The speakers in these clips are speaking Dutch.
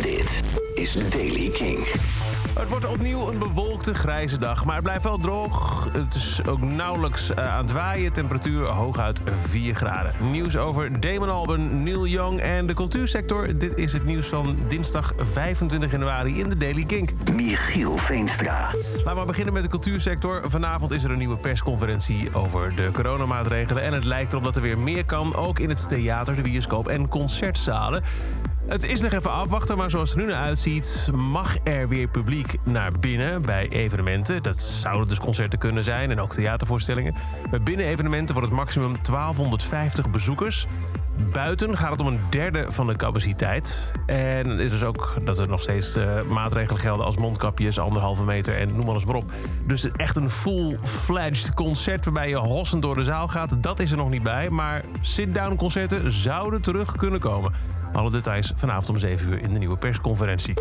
Dit is Daily King. Het wordt opnieuw een bewolkte grijze dag, maar het blijft wel droog. Het is ook nauwelijks eh, aan het waaien. Temperatuur hooguit 4 graden. Nieuws over Damon Albarn, Neil Young en de cultuursector. Dit is het nieuws van dinsdag 25 januari in de Daily Kink. Michiel Veenstra. Laten we beginnen met de cultuursector. Vanavond is er een nieuwe persconferentie over de coronamaatregelen. En het lijkt erop dat er weer meer kan, ook in het theater, de bioscoop en concertzalen. Het is nog even afwachten, maar zoals het nu naar uitziet... mag er weer publiek naar binnen bij evenementen. Dat zouden dus concerten kunnen zijn en ook theatervoorstellingen. Bij binnenevenementen wordt het maximum 1250 bezoekers. Buiten gaat het om een derde van de capaciteit. En het is ook dat er nog steeds uh, maatregelen gelden als mondkapjes, anderhalve meter en noem alles maar op. Dus echt een full-fledged concert waarbij je hossend door de zaal gaat, dat is er nog niet bij. Maar sit-down concerten zouden terug kunnen komen. Alle details vanavond om 7 uur in de nieuwe persconferentie.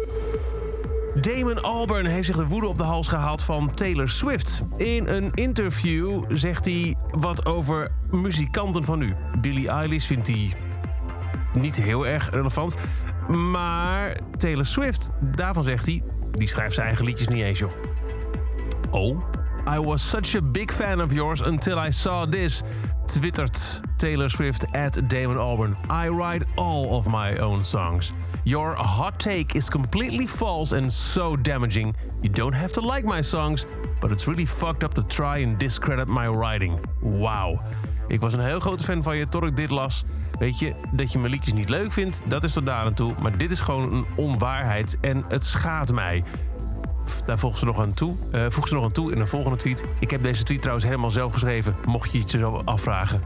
Damon Albarn heeft zich de woede op de hals gehaald van Taylor Swift. In een interview zegt hij wat over muzikanten van nu. Billie Eilish vindt hij niet heel erg relevant. Maar Taylor Swift, daarvan zegt hij... die schrijft zijn eigen liedjes niet eens, joh. Oh? I was such a big fan of yours until I saw this twittert Taylor Swift at Damon Albarn. I write all of my own songs. Your hot take is completely false and so damaging. You don't have to like my songs, but it's really fucked up to try and discredit my writing. Wauw. Ik was een heel grote fan van je tot ik dit las. Weet je, dat je mijn liedjes niet leuk vindt, dat is tot daar aan toe. Maar dit is gewoon een onwaarheid en het schaadt mij. Daar voegt ze nog aan toe. Uh, ze nog aan toe in een volgende tweet. Ik heb deze tweet trouwens helemaal zelf geschreven, mocht je het je afvragen.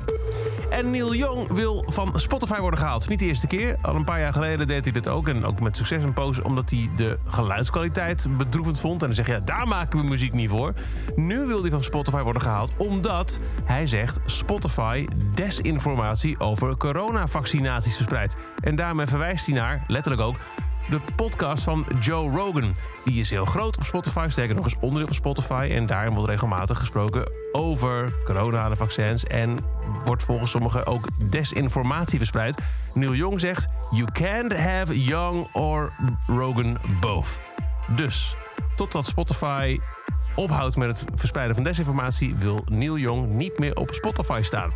En Neil Young wil van Spotify worden gehaald. Niet de eerste keer. Al een paar jaar geleden deed hij dit ook. En ook met succes een poos. Omdat hij de geluidskwaliteit bedroevend vond. En dan zegt ja, daar maken we muziek niet voor. Nu wil hij van Spotify worden gehaald. Omdat hij zegt Spotify desinformatie over coronavaccinaties verspreidt. En daarmee verwijst hij naar, letterlijk ook, de podcast van Joe Rogan. Die is heel groot op Spotify, sterker nog eens onderdeel van Spotify. En daarin wordt regelmatig gesproken over corona, de vaccins. En wordt volgens sommigen ook desinformatie verspreid. Neil Young zegt: You can't have Young or Rogan both. Dus totdat Spotify ophoudt met het verspreiden van desinformatie, wil Neil Young niet meer op Spotify staan.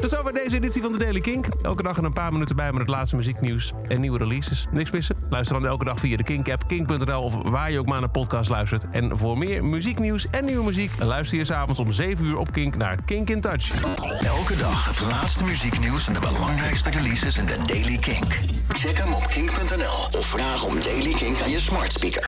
Dat is over deze editie van de Daily Kink. Elke dag een paar minuten bij met het laatste muzieknieuws en nieuwe releases. Niks missen? Luister dan elke dag via de Kink-app, kink.nl of waar je ook maar naar podcast luistert. En voor meer muzieknieuws en nieuwe muziek luister je s'avonds om 7 uur op Kink naar Kink in Touch. Elke dag het laatste muzieknieuws en de belangrijkste releases in de Daily Kink. Check hem op kink.nl of vraag om Daily Kink aan je smart speaker.